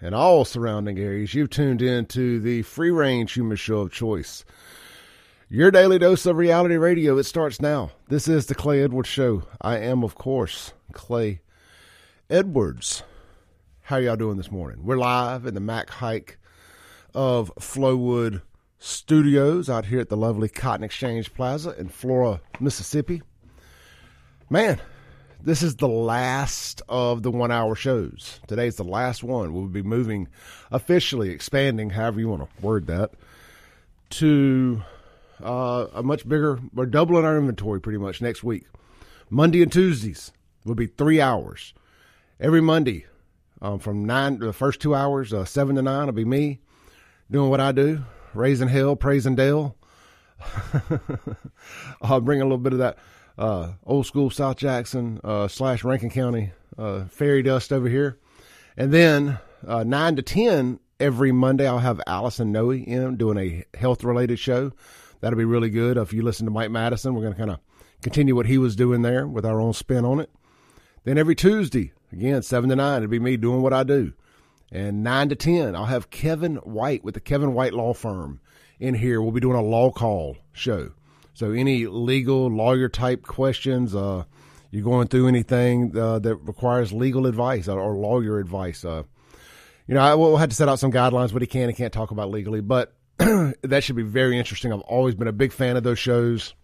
and all surrounding areas, you've tuned in to the free range human show of choice. Your daily dose of reality radio. It starts now. This is the Clay Edwards Show. I am, of course, Clay Edwards. How y'all doing this morning? We're live in the Mac Haik of Flowood Studios out here at the lovely Cotton Exchange Plaza in Flora, Mississippi. Man, this is the last of the one hour shows. Today's the last one. We'll be moving officially, expanding, however you want to word that, to uh, a much bigger, we're doubling our inventory pretty much next week. Monday and Tuesdays will be three hours. Every Monday, um, from nine, the first two hours, uh, seven to nine, will be me doing what I do, raising hell, praising Dale. I'll bring a little bit of that uh, old school South Jackson uh, slash Rankin County uh, fairy dust over here. And then uh, 9 to 10 every Monday, I'll have Allison Noe in doing a health related show. That'll be really good. If you listen to Mike Madison, we're going to kind of continue what he was doing there with our own spin on it. Then every Tuesday, again, 7 to 9, it'll be me doing what I do. And 9 to 10, I'll have Kevin White with the Kevin White Law Firm in here. We'll be doing a law call show. So any legal lawyer type questions, uh, you're going through anything uh, that requires legal advice or, lawyer advice. Uh, you know, I will have to set out some guidelines what he can and can't talk about legally, but that should be very interesting. I've always been a big fan of those shows,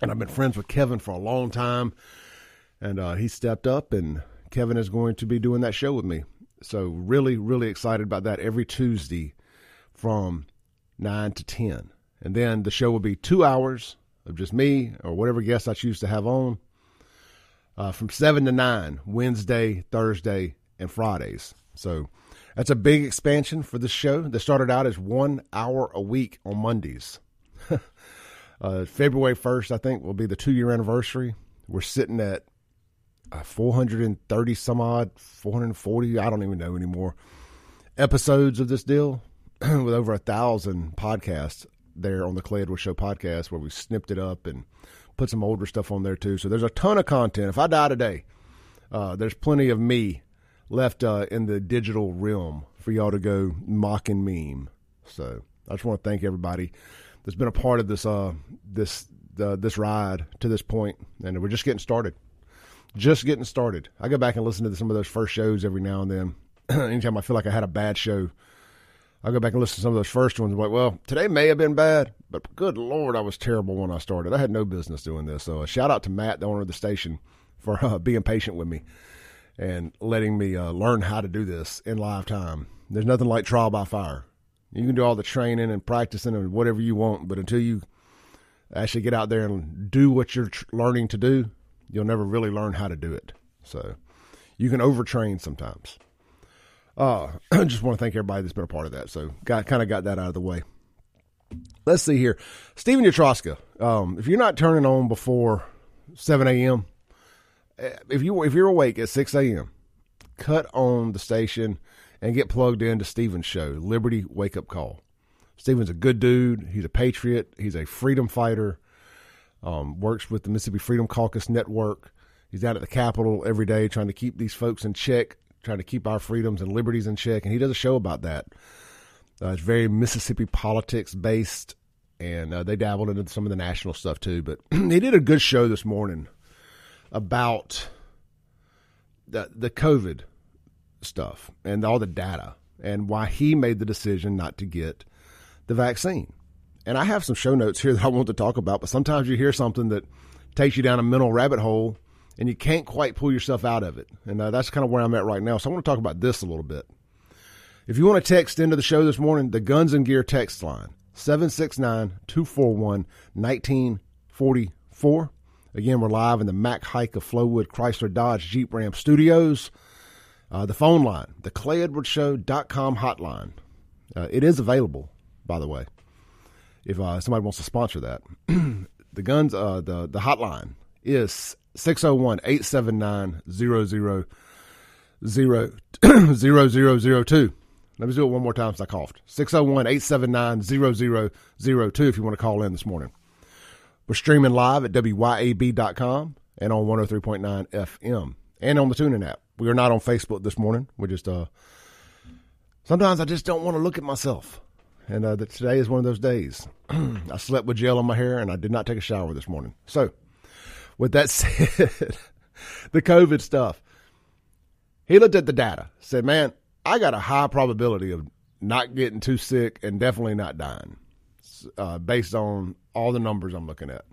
and I've been friends with Kevin for a long time. And uh, he stepped up, and Kevin is going to be doing that show with me. So really, really excited about that every Tuesday from nine to ten. And then the show will be two hours of just me or whatever guests I choose to have on uh, from 7 to 9, Wednesday, Thursday, and Fridays. So that's a big expansion for this show that started out as one hour a week on Mondays. uh, February 1st, I think, will be the two year anniversary. We're sitting at uh, 430 some odd, 440, I don't even know anymore, episodes of this deal with over a thousand podcasts there on the Clay Edwards Show podcast where we snipped it up and put some older stuff on there too. So there's a ton of content. If I die today, uh, there's plenty of me left uh, in the digital realm for y'all to go mock and meme. So I just want to thank everybody that's been a part of this uh, this uh, this ride to this point, and we're just getting started. Just getting started. I go back and listen to some of those first shows every now and then. Anytime I feel like I had a bad show, I go back and listen to some of those first ones. I'm like, well, today may have been bad, but good lord, I was terrible when I started. I had no business doing this. So a shout out to Matt, the owner of the station, for uh, being patient with me and letting me uh, learn how to do this in live time. There's nothing like trial by fire. You can do all the training and practicing and whatever you want, but until you actually get out there and do what you're tr- learning to do, you'll never really learn how to do it. So you can overtrain sometimes. Uh, I just want to thank everybody that's been a part of that. So, got kind of got that out of the way. Let's see here, Stephen Yatroska. Um, if you're not turning on before 7 a.m., eh, if you if you're awake at 6 a.m., cut on the station and get plugged into Stephen's show, Liberty Wake Up Call. Stephen's a good dude. He's a patriot. He's a freedom fighter. Um, works with the Mississippi Freedom Caucus Network. He's out at the Capitol every day trying to keep these folks in check trying to keep our freedoms and liberties in check. And he does a show about that. Uh, it's very Mississippi politics based, and uh, they dabbled into some of the national stuff too. But he did a good show this morning about the the COVID stuff and all the data and why he made the decision not to get the vaccine. And I have some show notes here that I want to talk about, but sometimes you hear something that takes you down a mental rabbit hole and you can't quite pull yourself out of it. And uh, that's kind of where I'm at right now. So I want to talk about this a little bit. If you want to text into the show this morning, the Guns and Gear text line, 769 241 1944. Again, we're live in the Mac Haik of Flowood Chrysler Dodge Jeep Ram Studios. Uh, the phone line, the ClayEdwardsShow.com hotline. Uh, it is available, by the way, if uh, somebody wants to sponsor that. the guns, uh, the the hotline is 601 879 0002. Let me do it one more time since I coughed. 601 879 0002 if you want to call in this morning. We're streaming live at WYAB.com and on 103.9 FM and on the TuneIn app. We are not on Facebook this morning. We're just uh, sometimes I just don't want to look at myself. And uh, that today is one of those days. I slept with gel in my hair and I did not take a shower this morning. So, with that said, the COVID stuff, he looked at the data, said, man, I got a high probability of not getting too sick and definitely not dying uh, based on all the numbers I'm looking at.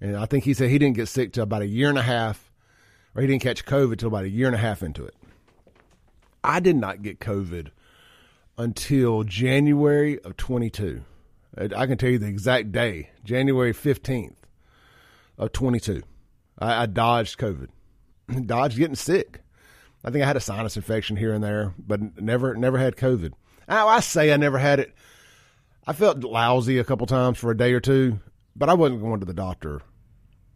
And I think he said he didn't get sick till about a year and a half, or he didn't catch COVID till about a year and a half into it. I did not get COVID until January of 22. I can tell you the exact day, January 15th of 22. I, I dodged COVID, dodged getting sick. I think I had a sinus infection here and there, but never never had COVID. Now, I say I never had it. I felt lousy a couple times for a day or two, but I wasn't going to the doctor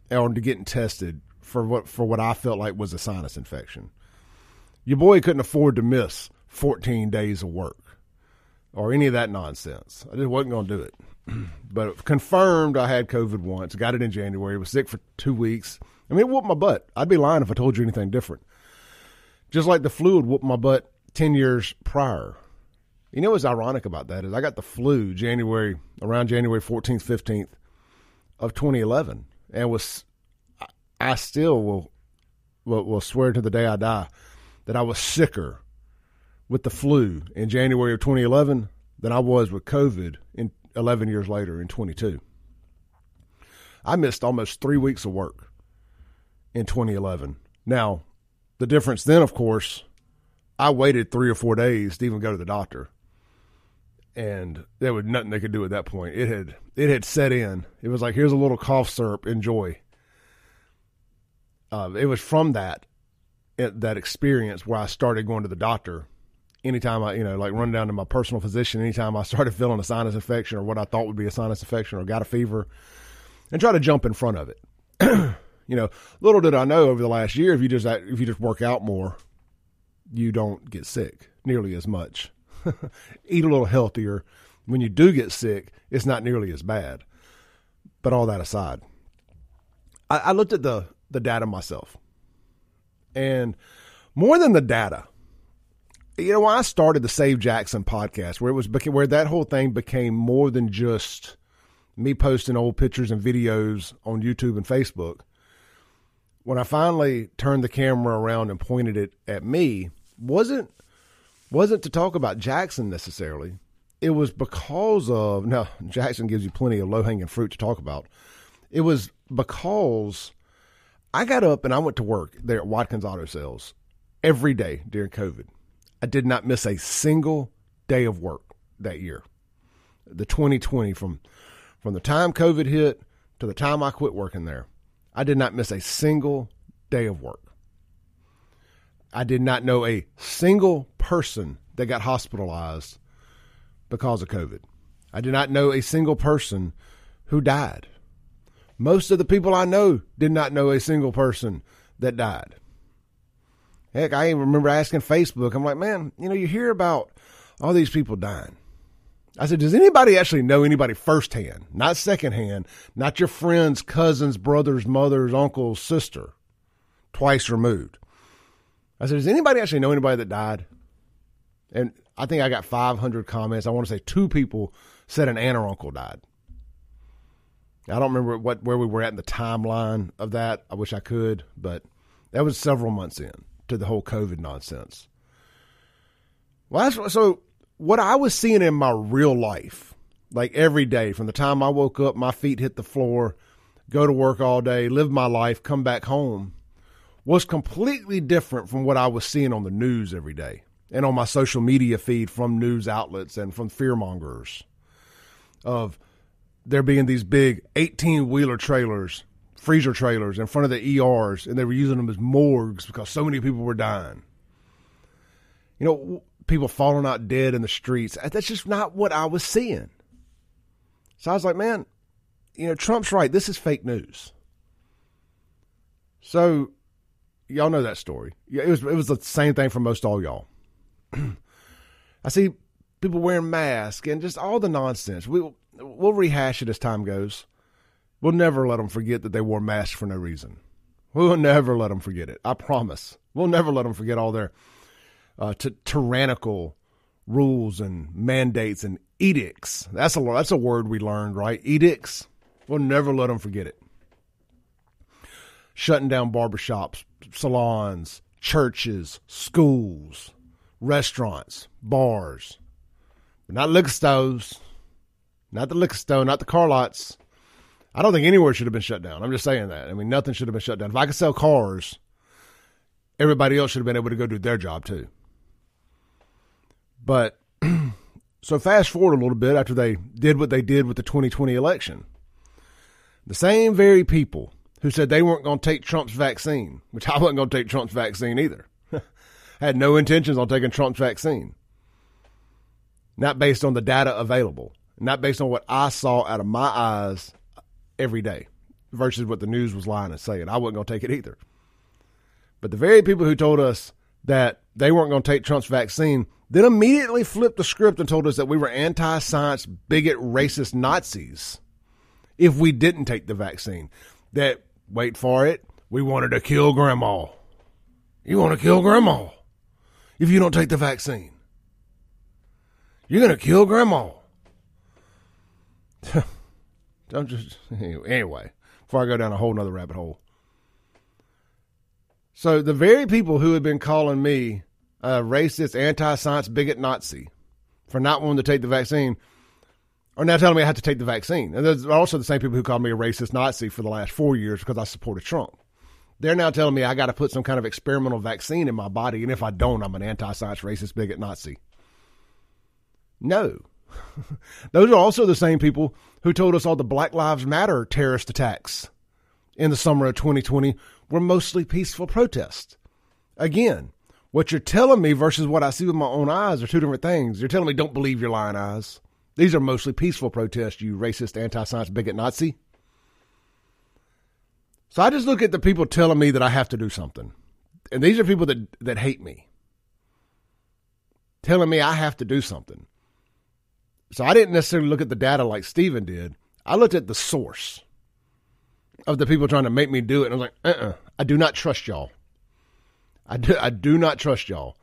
or to getting tested for what for what I felt like was a sinus infection. Your boy couldn't afford to miss 14 days of work or any of that nonsense. I just wasn't going to do it. but confirmed I had COVID once, got it in January, was sick for two weeks. I mean, it whooped my butt. I'd be lying if I told you anything different. Just like the flu would my butt 10 years prior. You know what's ironic about that is I got the flu January, around January 14th, 15th of 2011 and was, I still will, will, will swear to the day I die that I was sicker with the flu in January of 2011 than I was with COVID in 11 years later in 22. I missed almost three weeks of work in 2011. Now, the difference then, of course, I waited three or four days to even go to the doctor, and there was nothing they could do at that point. It had it had set in. It was like here's a little cough syrup, enjoy. Uh, it was from that that experience where I started going to the doctor anytime I, you know, like run down to my personal physician anytime I started feeling a sinus infection or what I thought would be a sinus infection or got a fever and try to jump in front of it. you know, little did I know over the last year, if you just, if you just work out more, you don't get sick nearly as much. Eat a little healthier. When you do get sick, it's not nearly as bad. But all that aside, I, I looked at the, the data myself and more than the data, you know, when I started the Save Jackson podcast, where it was where that whole thing became more than just me posting old pictures and videos on YouTube and Facebook. When I finally turned the camera around and pointed it at me, wasn't wasn't to talk about Jackson necessarily. It was because of now Jackson gives you plenty of low hanging fruit to talk about. It was because I got up and I went to work there at Watkins Auto Sales every day during COVID. I did not miss a single day of work that year. The 2020 from from the time COVID hit to the time I quit working there, I did not miss a single day of work. I did not know a single person that got hospitalized because of COVID. I did not know a single person who died. Most of the people I know did not know a single person that died. Heck, I remember asking Facebook, I'm like, man, you know, you hear about all these people dying. I said, does anybody actually know anybody firsthand, not secondhand, not your friends, cousins, brothers, mothers, uncles, sister, twice removed? I said, does anybody actually know anybody that died? And I think I got 500 comments. I want to say two people said an aunt or uncle died. I don't remember what where we were at in the timeline of that. I wish I could, but that was several months in to the whole COVID nonsense. Well, that's, so what I was seeing in my real life, like every day from the time I woke up, my feet hit the floor, go to work all day, live my life, come back home, was completely different from what I was seeing on the news every day and on my social media feed from news outlets and from fearmongers of there being these big 18 wheeler trailers freezer trailers in front of the ERs, and they were using them as morgues because so many people were dying. You know, people falling out dead in the streets. That's just not what I was seeing. So I was like, man, you know, Trump's right. This is fake news. So y'all know that story. Yeah, it was it was the same thing for most all y'all. I see people wearing masks and just all the nonsense. We we'll rehash it as time goes. We'll never let them forget that they wore masks for no reason. We'll never let them forget it. I promise. We'll never let them forget all their uh, t- tyrannical rules and mandates and edicts. That's a that's a word we learned, right? Edicts. We'll never let them forget it. Shutting down barbershops, salons, churches, schools, restaurants, bars, but not liquor stores, not the liquor store, not the car lots. I don't think anywhere should have been shut down. I'm just saying that. I mean, nothing should have been shut down. If I could sell cars, everybody else should have been able to go do their job too. But so fast forward a little bit after they did what they did with the 2020 election. The same very people who said they weren't going to take Trump's vaccine, which I wasn't going to take Trump's vaccine either. had no intentions on taking Trump's vaccine. Not based on the data available, not based on what I saw out of my eyes every day versus what the news was lying and saying. I wasn't going to take it either. But the very people who told us that they weren't going to take Trump's vaccine then immediately flipped the script and told us that we were anti science, bigot, racist Nazis if we didn't take the vaccine. That, wait for it, we wanted to kill grandma. You want to kill grandma if you don't take the vaccine. You're going to kill grandma. I'm just, anyway, before I go down a whole nother rabbit hole. So the very people who have been calling me a racist, anti-science, bigot Nazi for not wanting to take the vaccine are now telling me I have to take the vaccine. And those are also the same people who called me a racist Nazi for the last four years because I supported Trump. They're now telling me I got to put some kind of experimental vaccine in my body, and if I don't, I'm an anti-science, racist, bigot Nazi. No. Those are also the same people who told us all the Black Lives Matter terrorist attacks in the summer of 2020 were mostly peaceful protests. Again, what you're telling me versus what I see with my own eyes are two different things. You're telling me don't believe your lying eyes. These are mostly peaceful protests, you racist, anti science, bigot Nazi. So I just look at the people telling me that I have to do something. And these are people that, that hate me, telling me I have to do something. So I didn't necessarily look at the data like Steven did. I looked at the source of the people trying to make me do it. And I was like, uh uh-uh, uh I do not trust y'all. I do, I do not trust y'all.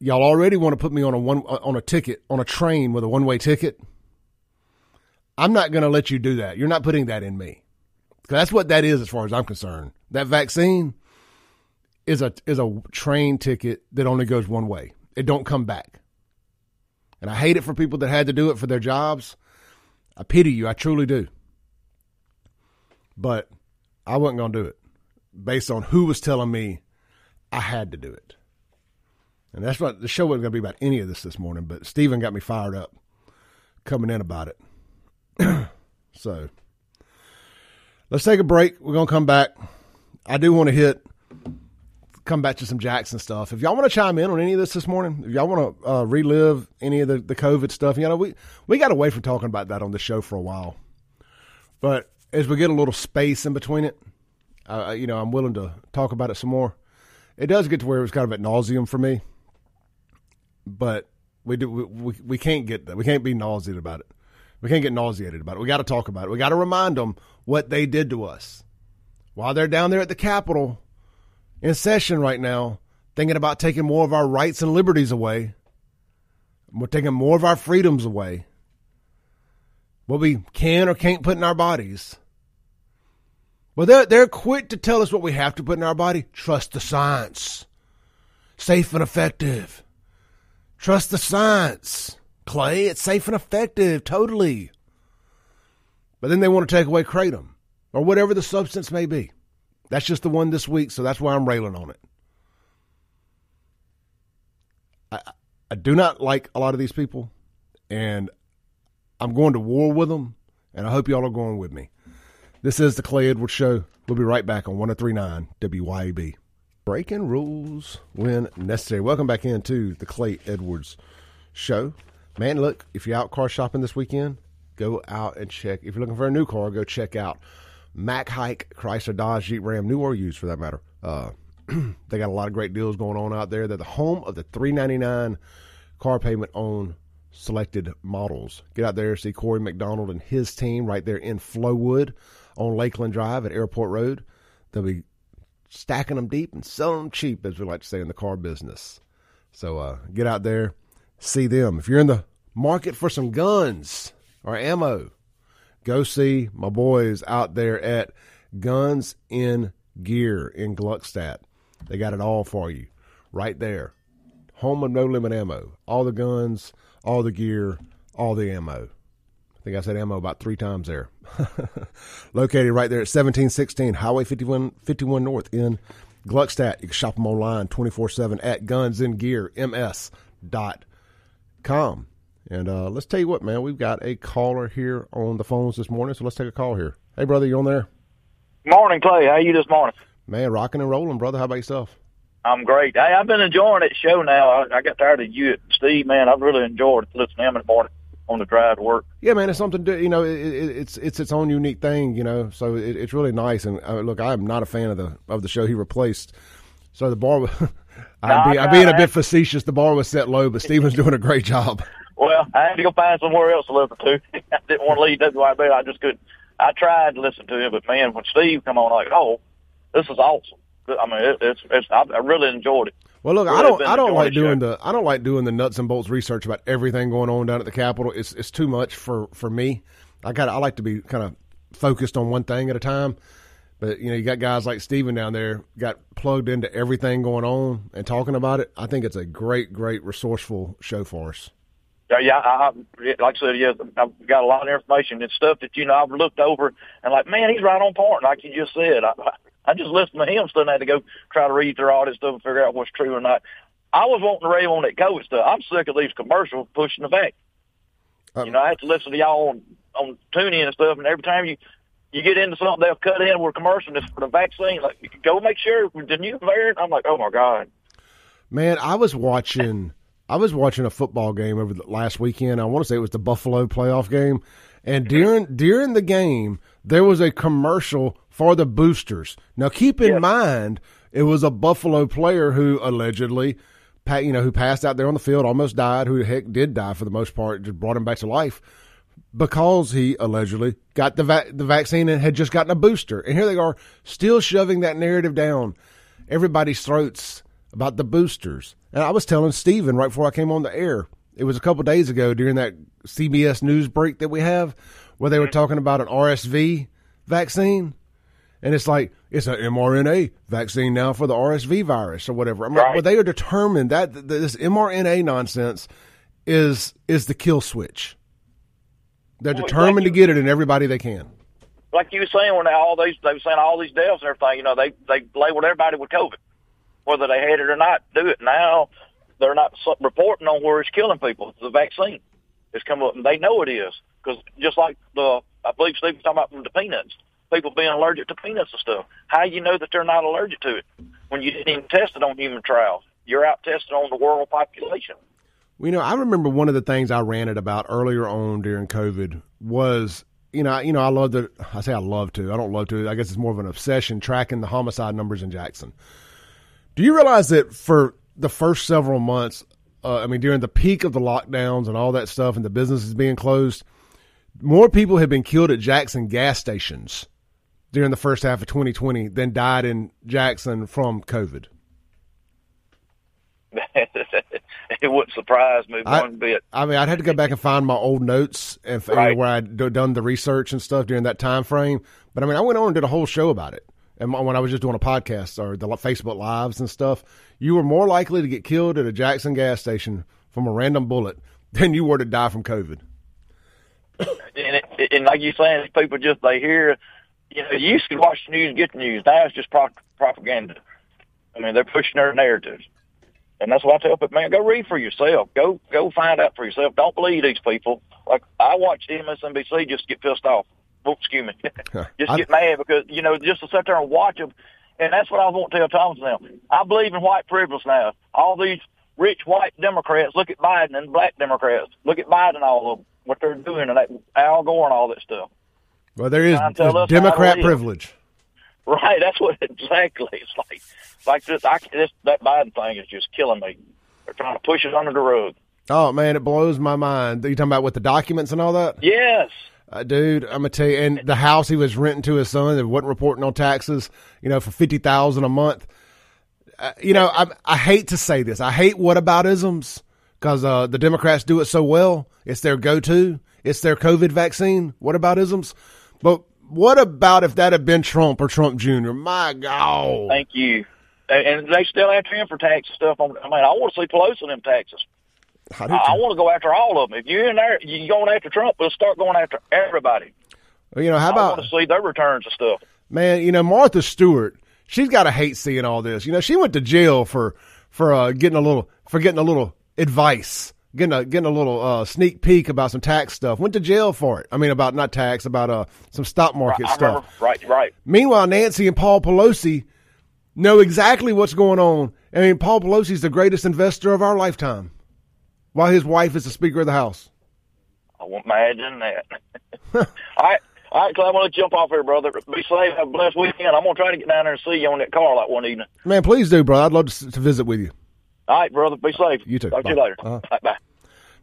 Y'all already want to put me on a one on a ticket on a train with a one way ticket. I'm not going to let you do that. You're not putting that in me. That's what that is, as far as I'm concerned. That vaccine is a is a train ticket that only goes one way. It don't come back. And I hate it for people that had to do it for their jobs. I pity you. I truly do. But I wasn't going to do it based on who was telling me I had to do it. And that's what the show wasn't going to be about any of this this morning, but Steven got me fired up coming in about it. so let's take a break. We're going to come back. I do want to hit, come back to some Jackson stuff. If y'all want to chime in on any of this this morning, if y'all want to uh, relive any of the, the COVID stuff, you know, we, we got away from talking about that on the show for a while. But as we get a little space in between it, uh, you know, I'm willing to talk about it some more it does get to where it was kind of at nauseum for me. But we do we, we, we can't get that. We can't be nauseated about it. We can't get nauseated about it. We got to talk about it. We got to remind them what they did to us while they're down there at the Capitol in session right now, thinking about taking more of our rights and liberties away. We're taking more of our freedoms away. What we can or can't put in our bodies. Well, they're, they're quick to tell us what we have to put in our body. Trust the science. Safe and effective. Trust the science. Clay, it's safe and effective, totally. But then they want to take away kratom or whatever the substance may be. That's just the one this week, so that's why I'm railing on it. I, I do not like a lot of these people, and I'm going to war with them, and I hope y'all are going with me. This is the Clay Edwards Show. We'll be right back on 1039 WYAB. Breaking rules when necessary. Welcome back into the Clay Edwards Show. Man, look, if you're out car shopping this weekend, go out and check. If you're looking for a new car, go check out Mac Haik, Chrysler, Dodge, Jeep, Ram, new or used for that matter. Uh, they got a lot of great deals going on out there. They're the home of the 399 car payment on selected models. Get out there, see Corey McDonald and his team right there in Flowood on Lakeland Drive at Airport Road. They'll be stacking them deep and selling them cheap, as we like to say in the car business. So uh, get out there, see them. If you're in the market for some guns or ammo, go see my boys out there at Guns and Gear in Gluckstadt. They got it all for you right there. Home of no limit ammo. All the guns, all the gear, all the ammo. I think I said ammo about three times there. Located right there at 1716 Highway 51, 51 North in Gluckstadt. You can shop them online 24 7 at gunsandgearms.com. And uh, let's tell you what, man, we've got a caller here on the phones this morning, so let's take a call here. Hey, brother, you on there? Morning, Clay. How you this morning? Man, rocking and rolling, brother. How about yourself? I'm great. Hey, I've been enjoying that show now. I, I got tired of you, Steve. Man, I've really enjoyed listening to him in the morning on the drive to work. Yeah, man, it's something. To, you know, it, it, it's it's its own unique thing. You know, so it, it's really nice. And uh, look, I am not a fan of the of the show he replaced. So the bar, I'd, be, I'd being a bit facetious. The bar was set low, but Steven's doing a great job. Well, I had to go find somewhere else to listen to. I didn't want to leave WYB. I just couldn't. I tried to listen to him, but man, when Steve come on, like, oh, this is awesome. I mean, it, it's it's. I, I really enjoyed it. Well, look, really I don't, I don't like doing show. the, I don't like doing the nuts and bolts research about everything going on down at the Capitol. It's, it's too much for for me. I got, I like to be kind of focused on one thing at a time. But you know, you got guys like Steven down there, got plugged into everything going on and talking about it. I think it's a great, great, resourceful show for us. Yeah, yeah. I, like I said, yeah, I've got a lot of information and stuff that you know I've looked over and like, man, he's right on point. Like you just said, I, I just listened to him, still had to go try to read through all this stuff and figure out what's true or not. I was wanting to rave on that COVID stuff. I'm sick of these commercials pushing the back. Um, you know, I have to listen to y'all on on TuneIn and stuff, and every time you you get into something, they'll cut in with a commercial that's for the vaccine. Like, go make sure the new variant. I'm like, oh my god. Man, I was watching. I was watching a football game over the last weekend. I want to say it was the Buffalo playoff game, and during during the game there was a commercial for the boosters. Now, keep in mind, it was a Buffalo player who allegedly, you know, who passed out there on the field, almost died, who heck did die for the most part, just brought him back to life because he allegedly got the va- the vaccine and had just gotten a booster. And here they are, still shoving that narrative down everybody's throats about the boosters. And I was telling Steven right before I came on the air, it was a couple days ago during that CBS news break that we have, where they were talking about an RSV vaccine and it's like it's an mRNA vaccine now for the RSV virus or whatever. I'm right. like, well, they are determined that this mRNA nonsense is is the kill switch. They're well, determined like you, to get it in everybody they can. Like you were saying, when all these they were saying all these deaths and everything, you know, they they labeled everybody with COVID, whether they had it or not. Do it now. They're not reporting on where it's killing people. The vaccine is coming up, and they know it is because just like the I believe Steve was talking about the peanuts people being allergic to peanuts and stuff. How you know that they're not allergic to it when you didn't even test it on human trials? You're out testing on the world population. You know, I remember one of the things I ranted about earlier on during COVID was, you know, you know, I love to. I say I love to. I don't love to. I guess it's more of an obsession tracking the homicide numbers in Jackson. Do you realize that for the first several months, uh, I mean, during the peak of the lockdowns and all that stuff, and the businesses being closed, more people have been killed at Jackson gas stations during the first half of 2020 than died in Jackson from COVID. it wouldn't surprise me I, one bit. I mean, I'd have to go back and find my old notes and right. where I'd done the research and stuff during that time frame. But I mean, I went on and did a whole show about it. And when I was just doing a podcast or the Facebook lives and stuff, you were more likely to get killed at a Jackson gas station from a random bullet than you were to die from COVID. and, it, and like you're saying, people just they hear you know, you used to watch the news, get the news. Now it's just pro- propaganda. I mean, they're pushing their narratives, and that's why I tell people, man, go read for yourself. Go, go find out for yourself. Don't believe these people. Like I watch MSNBC just get pissed off. Oh, excuse me, just get mad because you know just to sit there and watch them. And that's what I want to tell Thomas now. I believe in white privilege now. All these rich white Democrats, look at Biden and black Democrats. Look at Biden, all of them, what they're doing, and that Al Gore and all that stuff. Well, there is Democrat privilege. Right, that's what exactly it's like. Like this, I, this that Biden thing is just killing me. They're trying to push it under the rug. Oh man, it blows my mind. You talking about with the documents and all that? Yes. Uh, dude, I'm gonna tell you, and the house he was renting to his son that wasn't reporting on taxes, you know, for fifty thousand a month. Uh, you know, I, I hate to say this. I hate whataboutisms because uh, the Democrats do it so well. It's their go-to. It's their COVID vaccine. What about isms? But what about if that had been Trump or Trump Jr.? My God. Thank you. And, and they still after him for tax stuff. On, I mean, I want to see Pelosi in them taxes. I I, want to go after all of them. If you're in there, you're going after Trump, we'll start going after everybody. Well, you know, how I about want to see their returns and stuff. man? You know, Martha Stewart. She's got to hate seeing all this. You know, she went to jail for for uh, getting a little for getting a little advice, getting a getting a little uh, sneak peek about some tax stuff. Went to jail for it. I mean, about not tax, about uh, some stock market I stuff. remember, right, right. Meanwhile, Nancy and Paul Pelosi know exactly what's going on. I mean, Paul Pelosi's the greatest investor of our lifetime, while his wife is the Speaker of the House. I won't imagine that. all right, all right, Clay, I'm going to jump off here, brother. Be safe. Have a blessed weekend. I'm going to try to get down there and see you on that car like one evening. Man, please do, brother. I'd love to, to visit with you. All right, brother. Be safe. You too. Talk to you later. Uh-huh. All right, bye.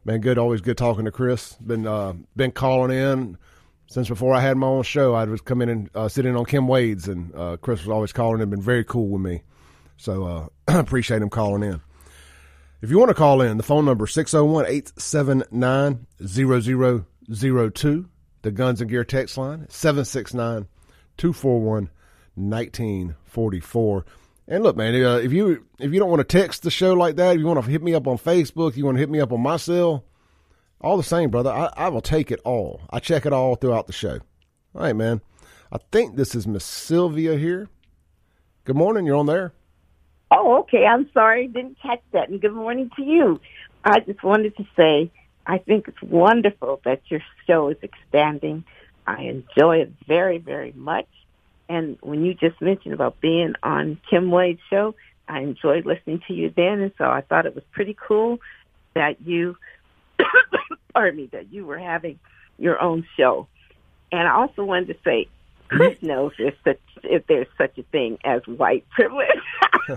Man, good. Always good talking to Chris. Been uh, been calling in since before I had my own show. I would come in and uh, sit in on Kim Wade's, and uh, Chris was always calling and Been very cool with me, so uh, appreciate him calling in. If you want to call in, the phone number 601-879-0002. The Guns and Gear text line 769-241-1944. And look, man, uh, if you if you don't want to text the show like that, if you want to hit me up on Facebook, you want to hit me up on my cell, all the same, brother. I, I will take it all. I check it all throughout the show. All right, man. I think this is Miss Sylvia here. Good morning. You're on there. Oh, okay. I'm sorry. Didn't catch that. And good morning to you. I just wanted to say I think it's wonderful that your show is expanding. I enjoy it very, very much. And when you just mentioned about being on Kim Wade's show, I enjoyed listening to you then. And so I thought it was pretty cool that you, pardon me, that you were having your own show. And I also wanted to say, Chris knows if such if there's such a thing as white privilege.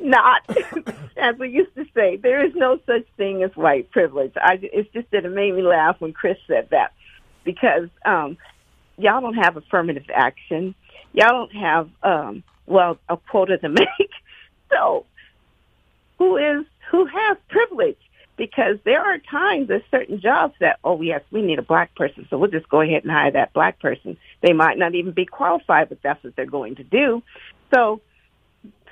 Not as we used to say, there is no such thing as white privilege. I, it's just that it made me laugh when Chris said that because um, y'all don't have affirmative action. Y'all don't have um, well a quota to make. So who is who has privilege? Because there are times there's certain jobs that oh yes we need a black person so we'll just go ahead and hire that black person. They might not even be qualified, but that's what they're going to do. So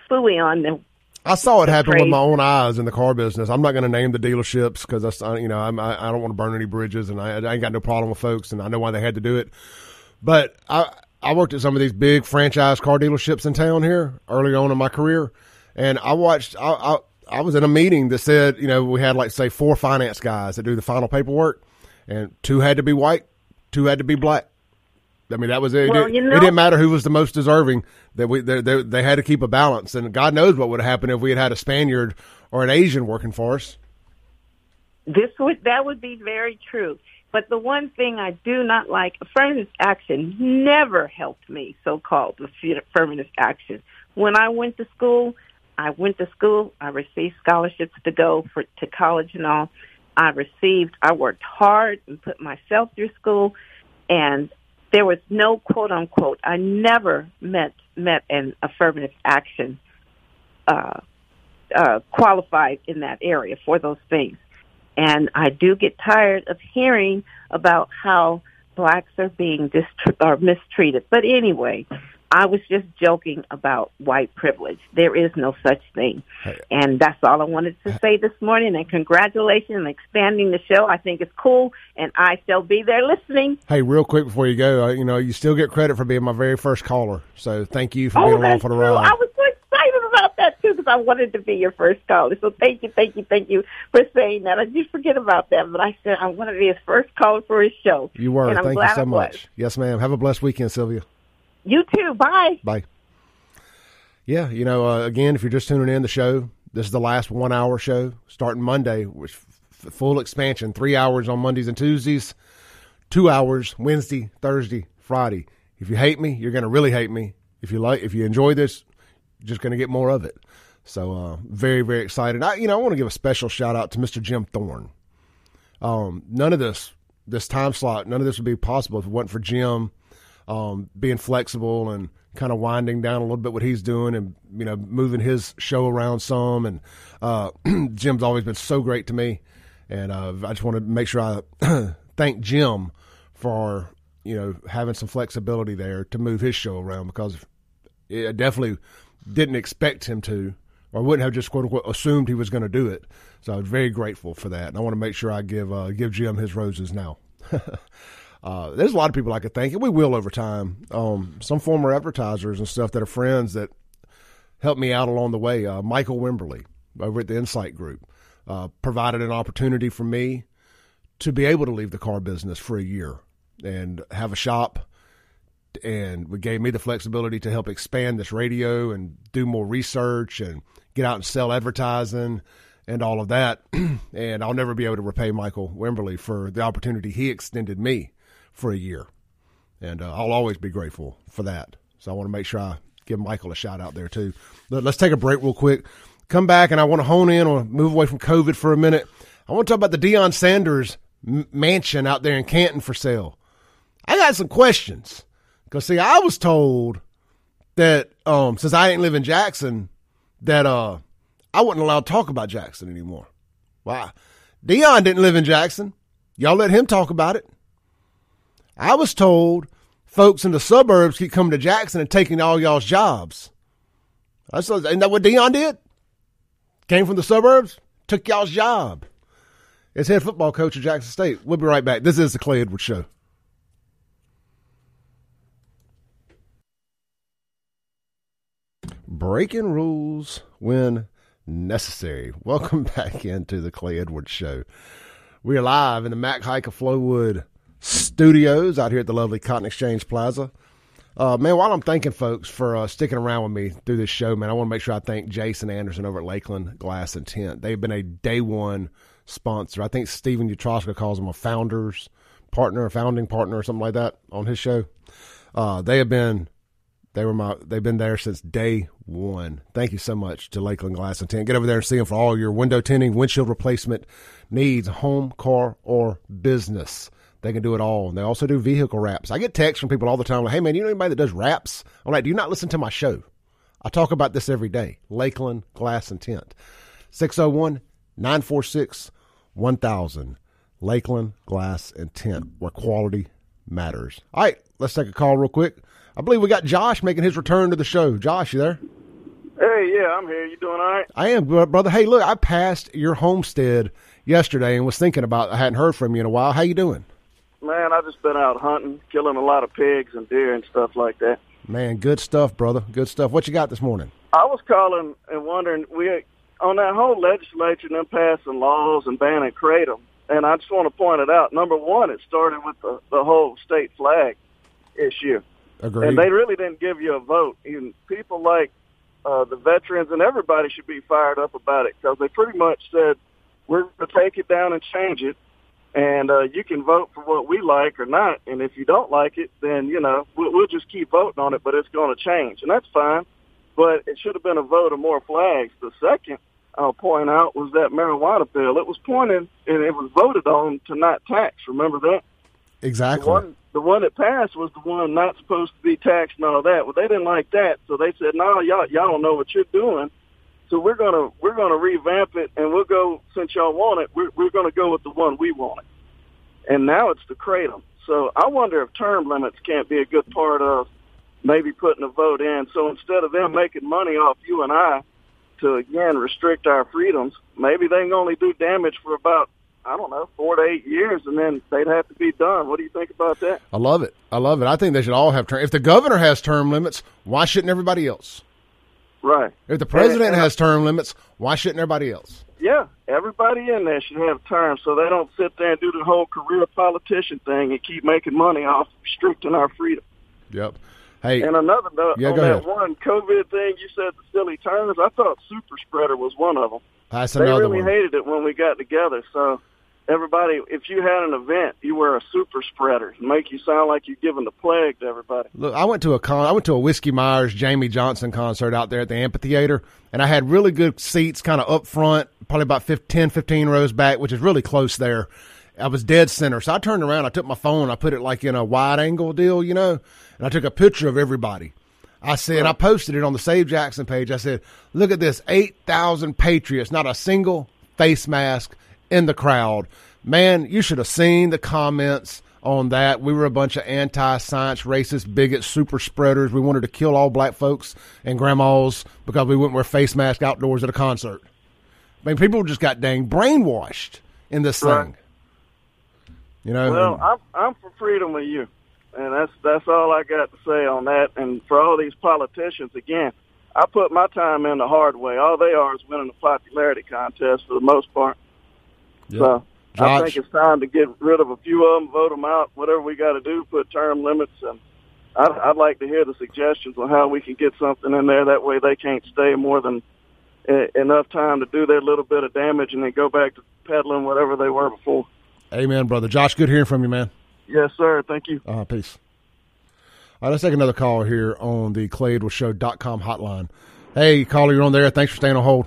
fully on the I saw it happen with my own eyes in the car business. I'm not going to name the dealerships because I- you know I'm, I I don't want to burn any bridges, and I, I ain't got no problem with folks, and I know why they had to do it. But I I worked at some of these big franchise car dealerships in town here early on in my career, and I watched I I, I was in a meeting that said you know we had like say four finance guys that do the final paperwork, and two had to be white, two had to be black. I mean, that was it. Well, it, you it didn't matter who was the most deserving. That we they, they, they had to keep a balance, and God knows what would have happened if we had had a Spaniard or an Asian working for us. This would that would be very true. But the one thing I do not like, affirmative action never helped me, so-called affirmative action. When I went to school, I went to school, I received scholarships to go for to college and all. I received, I worked hard and put myself through school and there was no quote unquote, I never met, met an affirmative action, uh, uh, qualified in that area for those things. And I do get tired of hearing about how blacks are being distr- or mistreated. But anyway, I was just joking about white privilege. There is no such thing. And that's all I wanted to say this morning. And congratulations on expanding the show. I think it's cool. And I shall be there listening. Hey, real quick before you go, uh, you know you still get credit for being my very first caller. So thank you for being Oh, along that's for the true. ride. I was so excited about that too because I wanted to be your first caller. So thank you, thank you, thank you for saying that. I did forget about that, but I said I want to be his first caller for his show. you were. And I'm Thank you so much. Yes, ma'am. Have a blessed weekend, Sylvia. You too. Bye. Bye. Yeah, you know, uh, again, if you're just tuning in the show, this is the last one hour show starting Monday, which f- full expansion, three hours on Mondays and Tuesdays, two hours Wednesday, Thursday, Friday. If you hate me, you're going to really hate me. If you like, if you enjoy this, you're just going to get more of it. So, uh, very, very excited. I, you know, I want to give a special shout out to Mr. Jim Thorne. Um, none of this, this time slot, none of this would be possible if it wasn't for Jim um, being flexible and kind of winding down a little bit what he's doing and you know moving his show around some. And uh, Jim's always been so great to me, and uh, I just want to make sure I thank Jim for you know having some flexibility there to move his show around because I definitely didn't expect him to, or wouldn't have just quote unquote assumed he was going to do it. So I was very grateful for that, and I want to make sure I give uh, give Jim his roses now. uh, there's a lot of people I could thank, and we will over time. Um, some former advertisers and stuff that are friends that helped me out along the way. Uh, Michael Wimberly over at the Insight Group uh, provided an opportunity for me to be able to leave the car business for a year and have a shop and gave me the flexibility to help expand this radio and do more research and get out and sell advertising and all of that. and I'll never be able to repay Michael Wimberly for the opportunity he extended me for a year. And uh, I'll always be grateful for that. So I want to make sure I give Michael a shout out there too. Let's take a break real quick. Come back and I want to hone in or move away from COVID for a minute. I want to talk about the Deion Sanders mansion out there in Canton for sale. I got some questions. Because see, I was told that um, since I didn't live in Jackson, that uh, I wasn't allowed to talk about Jackson anymore. Wow, Deion didn't live in Jackson. Y'all let him talk about it. I was told folks in the suburbs keep coming to Jackson and taking all y'all's jobs. That's isn't that what Deion did? Came from the suburbs, took y'all's job. As head football coach at Jackson State. We'll be right back. This is the Clay Edwards Show. breaking rules when necessary. Welcome back into the Clay Edwards Show. We are live in the Mac Haik of Flowood studios out here at the lovely Cotton Exchange Plaza. Uh, man, while I'm thanking folks for uh, sticking around with me through this show, man, I want to make sure I thank Jason Anderson over at Lakeland Glass and Tint. They've been a day one sponsor. I think Stephen Utroska calls them a founder's partner, a founding partner, or something like that on his show. Uh, they have been they were my. They've been there since day one. Thank you so much to Lakeland Glass and Tint. Get over there and see them for all your window tinting, windshield replacement needs, home, car, or business. They can do it all. And they also do vehicle wraps. I get texts from people all the time like, hey, man, you know anybody that does wraps? I'm like, do you not listen to my show? I talk about this every day. Lakeland Glass and Tint. 601 946 1000. Lakeland Glass and Tint, where quality matters. All right, let's take a call real quick. I believe we got Josh making his return to the show. Josh, you there? Hey, yeah, I'm here. You doing all right? I am, brother. Hey, look, I passed your homestead yesterday and was thinking about. I hadn't heard from you in a while. How you doing? Man, I just been out hunting, killing a lot of pigs and deer and stuff like that. Man, good stuff, brother. Good stuff. What you got this morning? I was calling and wondering we on that whole legislature and them passing laws and banning kratom. And I just want to point it out. Number one, it started with the, the whole state flag issue. Agreed. And they really didn't give you a vote. Even people like uh, the veterans and everybody should be fired up about it because they pretty much said we're going to take it down and change it, and uh, you can vote for what we like or not. And if you don't like it, then you know we'll, we'll just keep voting on it, but it's going to change, and that's fine. But it should have been a vote of more flags. The second I'll point out was that marijuana bill. It was pointed and it was voted on to not tax. Remember that? Exactly. The one, the one that passed was the one not supposed to be taxed and all that. Well, they didn't like that, so they said, "No, y'all, y'all don't know what you're doing." So we're gonna we're gonna revamp it, and we'll go since y'all want it. We're we're gonna go with the one we wanted, and now it's the kratom. So I wonder if term limits can't be a good part of maybe putting a vote in. So instead of them making money off you and I to again restrict our freedoms, maybe they can only do damage for about I don't know, four to eight years, and then they'd have to be done. What do you think about that? I love it. I love it. I think they should all have term. If the governor has term limits, why shouldn't everybody else? Right. If the president and, and has term limits, why shouldn't everybody else? Yeah, everybody in there should have terms, so they don't sit there and do the whole career politician thing and keep making money off restricting our freedom. Yep. Hey, and another note yeah, on that ahead. one COVID thing, you said the silly terms. I thought super spreader was one of them. That's they another really one. hated it when we got together. So everybody, if you had an event, you were a super spreader. Make you sound like you're giving the plague to everybody. Look, I went to a con. I went to a Whiskey Myers Jamey Johnson concert out there at the amphitheater, and I had really good seats, kind of up front, probably about 15, 15 rows back, which is really close there. I was dead center, so I turned around. I took my phone, I put it like in a wide angle deal, you know, and I took a picture of everybody. I said, I posted it on the Save Jackson page. I said, look at this 8,000 Patriots, not a single face mask in the crowd. Man, you should have seen the comments on that. We were a bunch of anti science, racist, bigots, super spreaders. We wanted to kill all black folks and grandmas because we wouldn't wear face masks outdoors at a concert. I mean, people just got dang brainwashed in this Right. thing. You know, Well, and- I'm I'm for freedom of you, and that's that's all I got to say on that. And for all these politicians, again, I put my time in the hard way. All they are is winning a popularity contest for the most part. Yeah. So I think it's time to get rid of a few of them, vote them out, whatever we got to do, put term limits, and I'd, I'd like to hear the suggestions on how we can get something in there. That way, they can't stay more than enough time to do their little bit of damage and then go back to peddling whatever they were before. Amen, brother. Josh, good hearing from you, man. Yes, sir. Thank you. Uh, peace. All right, let's take another call here on the ClayEdwardsShow.com hotline. Hey, caller, you're on there. Thanks for staying on hold.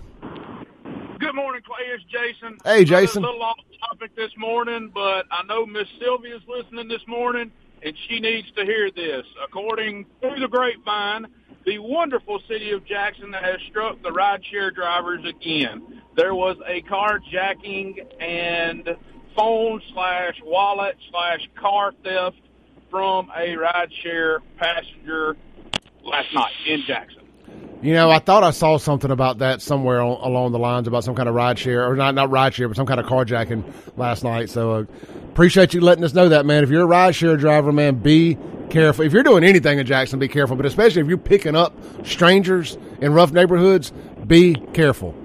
It's Jason. Hey, Jason. A little off topic this morning, but I know Miss Sylvia's listening this morning, and she needs to hear this. According to the grapevine, the wonderful city of Jackson has struck the rideshare drivers again. There was a carjacking and phone slash wallet slash car theft from a rideshare passenger last night in Jackson. You know, I thought I saw something about that somewhere on, along the lines about some kind of ride share, or not not ride share, but some kind of carjacking last night. So uh, appreciate you letting us know that, man. If you're a ride share driver, man, be careful. If you're doing anything in Jackson, be careful. But especially if you're picking up strangers in rough neighborhoods, be careful.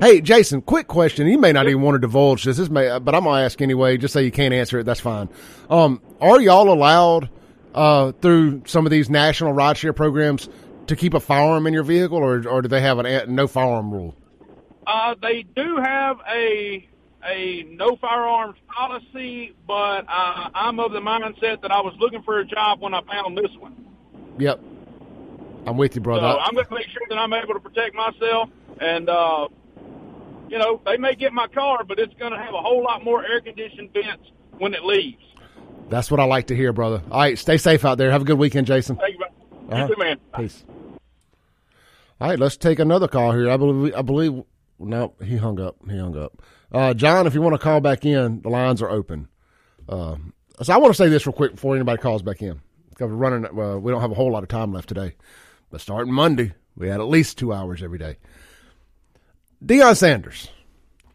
Hey, Jason, quick question. You may not even want to divulge this, this may, but I'm gonna ask anyway. Just say you can't answer it. That's fine. Um, are y'all allowed uh, through some of these national rideshare programs to keep a firearm in your vehicle, or or do they have an a- no firearm rule? Uh, they do have a a no firearms policy, but uh, I'm of the mindset that I was looking for a job when I found this one. Yep, I'm with you, So brother. I'm going to make sure that I'm able to protect myself. And uh, you know, they may get my car, but it's going to have a whole lot more air conditioned vents when it leaves. That's what I like to hear, brother. All right, stay safe out there. Have a good weekend, Jason. Thank you, man. Uh-huh. Man. Peace. All right, let's take another call here. I believe. I believe. No, he hung up. He hung up. Uh, John, if you want to call back in, the lines are open. Uh, so I want to say this real quick before anybody calls back in. Because we're running. Uh, we don't have a whole lot of time left today, but starting Monday, we had at least two hours every day. Deion Sanders,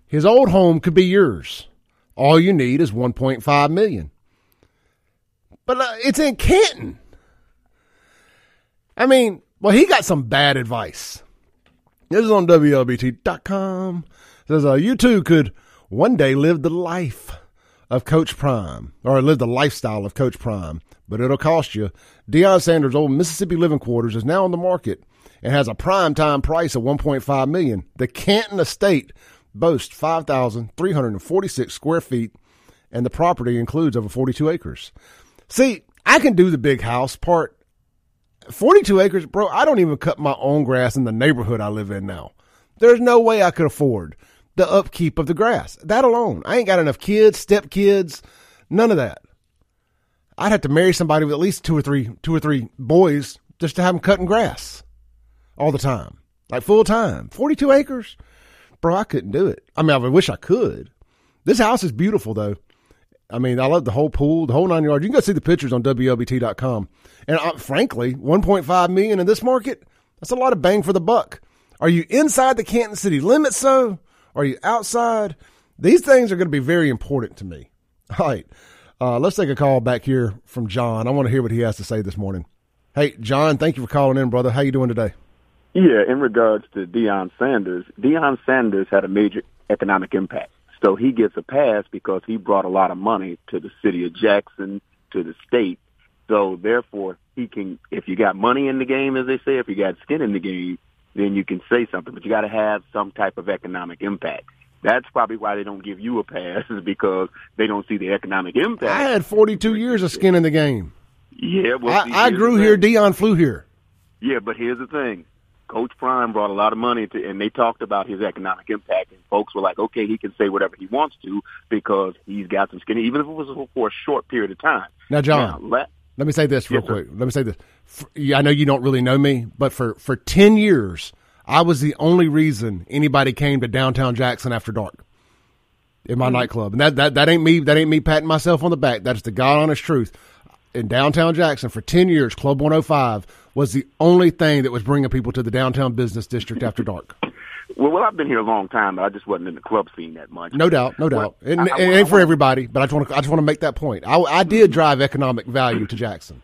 his old home could be yours. All you need is 1.5 million. But uh, it's in Canton. I mean, well, he got some bad advice. This is on WLBT.com. It says, uh, you too could one day live the life of Coach Prime, or live the lifestyle of Coach Prime, but it'll cost you. Deion Sanders' old Mississippi living quarters is now on the market and has a prime time price of 1.5 million. The Canton Estate boasts 5,346 square feet, and the property includes over 42 acres. See, I can do the big house part 42 acres, bro. I don't even cut my own grass in the neighborhood I live in now. There's no way I could afford the upkeep of the grass. That alone. I ain't got enough kids, step kids, none of that. I'd have to marry somebody with at least two or three, two or three boys just to have them cutting grass all the time, like full time. 42 acres, bro. I couldn't do it. I mean, I wish I could. This house is beautiful though. I mean, I love the whole pool, the whole nine yards. You can go see the pictures on WLBT.com. And uh, frankly, 1.5 million in this market, that's a lot of bang for the buck. Are you inside the Canton city limits, though? Are you outside? These things are going to be very important to me. All right. Uh, let's take a call back here from John. I want to hear what he has to say this morning. Hey, John, thank you for calling in, brother. How you doing today? Yeah, in regards to Deion Sanders, Deion Sanders had a major economic impact. So he gets a pass because he brought a lot of money to the city of Jackson, to the state. So therefore, he can, if you got money in the game, as they say, if you got skin in the game, then you can say something, but you got to have some type of economic impact. That's probably why they don't give you a pass is because they don't see the economic impact. I had 42 years of skin in the game. yeah, well, I, I grew here. Deion flew here. Yeah, but here's the thing. Coach Prime brought a lot of money to, and they talked about his economic impact, and folks were like, okay, he can say whatever he wants to because he's got some skin, even if it was for a short period of time. Now, John, Now, la- Let me say this real Yes, sir. quick. Let me say this. I know you don't really know me, but for for ten years, I was the only reason anybody came to downtown Jackson after dark in Mm-hmm. my nightclub, and that, that that ain't me. That ain't me patting myself on the back. That's the God honest truth. In downtown Jackson, for ten years, Club One Hundred Five was the only thing that was bringing people to the downtown business district after dark. Well, well, I've been here a long time, but I just wasn't in the club scene that much. No doubt, no doubt. Well, And I- I- it I ain't for everybody, but I just want to I just want to make that point. I, I did drive economic value to Jackson.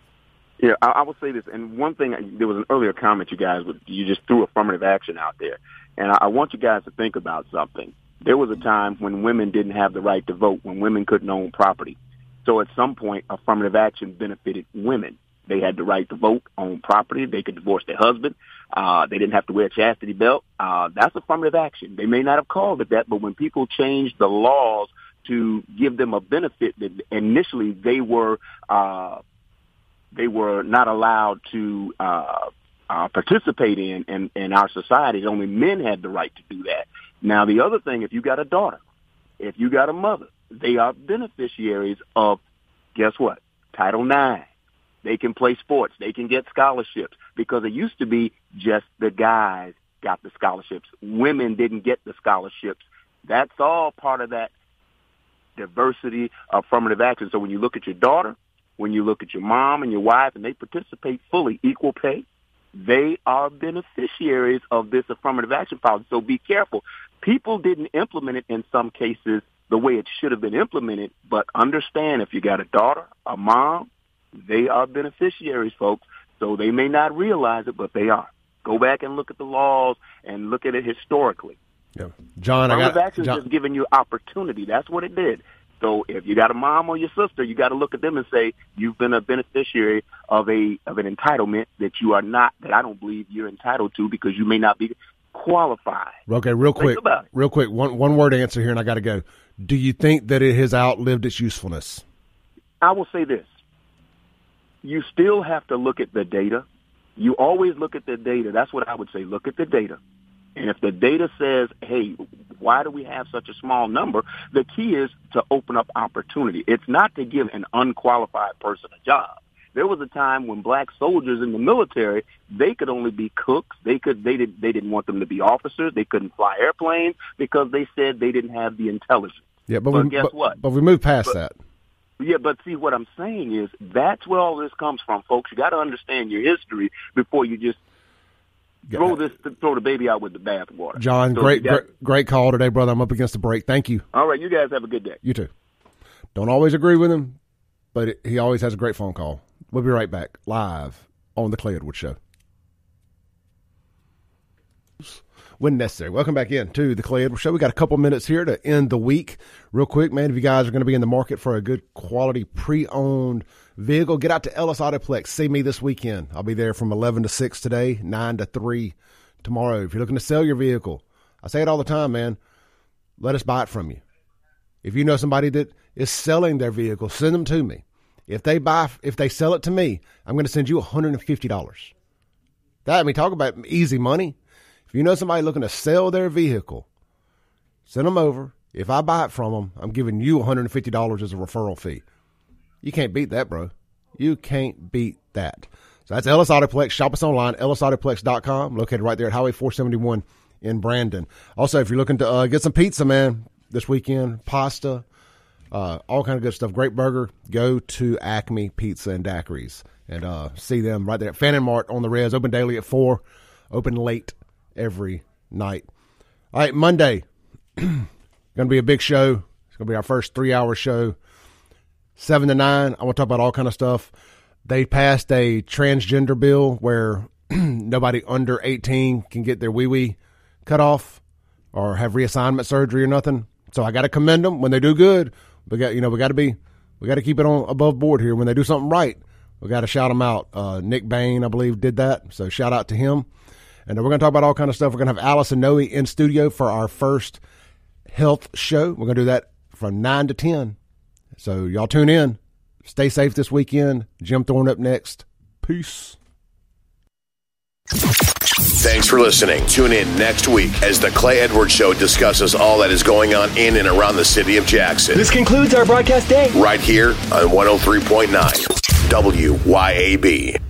Yeah, I, I will say this, and one thing there was an earlier comment you guys you just threw affirmative action out there, and I want you guys to think about something. There was a time when women didn't have the right to vote, when women couldn't own property. So at some point, affirmative action benefited women. They had the right to vote, own property. They could divorce their husband. Uh, they didn't have to wear a chastity belt. Uh, that's affirmative action. They may not have called it that, but when people changed the laws to give them a benefit that initially they were uh, they were not allowed to uh, uh, participate in, in in our society. Only men had the right to do that. Now, the other thing, if you got a daughter, if you got a mother, they are beneficiaries of guess what? Title IX. They can play sports. They can get scholarships because it used to be just the guys got the scholarships. Women didn't get the scholarships. That's all part of that diversity affirmative action. So when you look at your daughter, when you look at your mom and your wife and they participate fully, equal pay, they are beneficiaries of this affirmative action policy. So be careful. People didn't implement it in some cases the way it should have been implemented, but understand if you got a daughter, a mom, they are beneficiaries, folks. So they may not realize it, but they are. Go back and look at the laws and look at it historically. Yeah. John, I got action John, just giving you opportunity. That's what it did. So if you got a mom or your sister, you got to look at them and say you've been a beneficiary of a of an entitlement that you are not that I don't believe you're entitled to because you may not be qualified. Okay, real Think quick, about it. real quick, one one word answer here, and I got to go. Do you think that it has outlived its usefulness? I will say this. You still have to look at the data. You always look at the data. That's what I would say. Look at the data. And if the data says, hey, why do we have such a small number? The key is to open up opportunity. It's not to give an unqualified person a job. There was a time when black soldiers in the military, they could only be cooks. They could, they did, they didn't want them to be officers. They couldn't fly airplanes because they said they didn't have the intelligence. Yeah, but, But we, guess but, what? But we moved past But- that. Yeah, but see what I'm saying is that's where all this comes from, folks. You got to understand your history before you just throw this throw the baby out with the bathwater. John, So great, got- great, great call today, brother. I'm up against the break. Thank you. All right, you guys have a good day. You too. Don't always agree with him, but it, he always has a great phone call. We'll be right back live on the Clay Edwards Show. When necessary. Welcome back in to the Clay Edwards Show. We got a couple minutes here to end the week. Real quick, man, if you guys are going to be in the market for a good quality pre-owned vehicle, get out to Ellis Autoplex. See me this weekend. I'll be there from 11 to 6 today, 9 to 3 tomorrow. If you're looking to sell your vehicle, I say it all the time, man. Let us buy it from you. If you know somebody that is selling their vehicle, send them to me. If they buy, if they sell it to me, I'm going to send you $150. That I mean, talk about easy money. If you know somebody looking to sell their vehicle, send them over. If I buy it from them, I'm giving you $150 as a referral fee. You can't beat that, bro. You can't beat that. So that's Ellis Autoplex. Shop us online, ellisautoplex.com, located right there at Highway 471 in Brandon. Also, if you're looking to uh, get some pizza, man, this weekend, pasta, uh, all kind of good stuff. Great burger. Go to Acme Pizza and Daiquiris and uh, see them right there at Fannin Mart on the res. Open daily at four. Open late every night. All right, Monday. going to be a big show. It's going to be our first three hour show. Seven to nine. I want to talk about all kind of stuff. They passed a transgender bill where nobody under 18 can get their wee wee cut off or have reassignment surgery or nothing. So I got to commend them when they do good. We got you know we got to be we got to keep it on above board here when they do something right. We got to shout them out. Uh, Nick Bain, I believe, did that. So shout out to him. And we're going to talk about all kind of stuff. We're going to have Alice and Noe in studio for our first health show. We're going to do that from nine to ten. So y'all tune in. Stay safe this weekend. Jim Thorne up next. Peace. Thanks for listening. Tune in next week as the Clay Edwards Show discusses all that is going on in and around the city of Jackson. This concludes our broadcast day. Right here on 103.9 WYAB.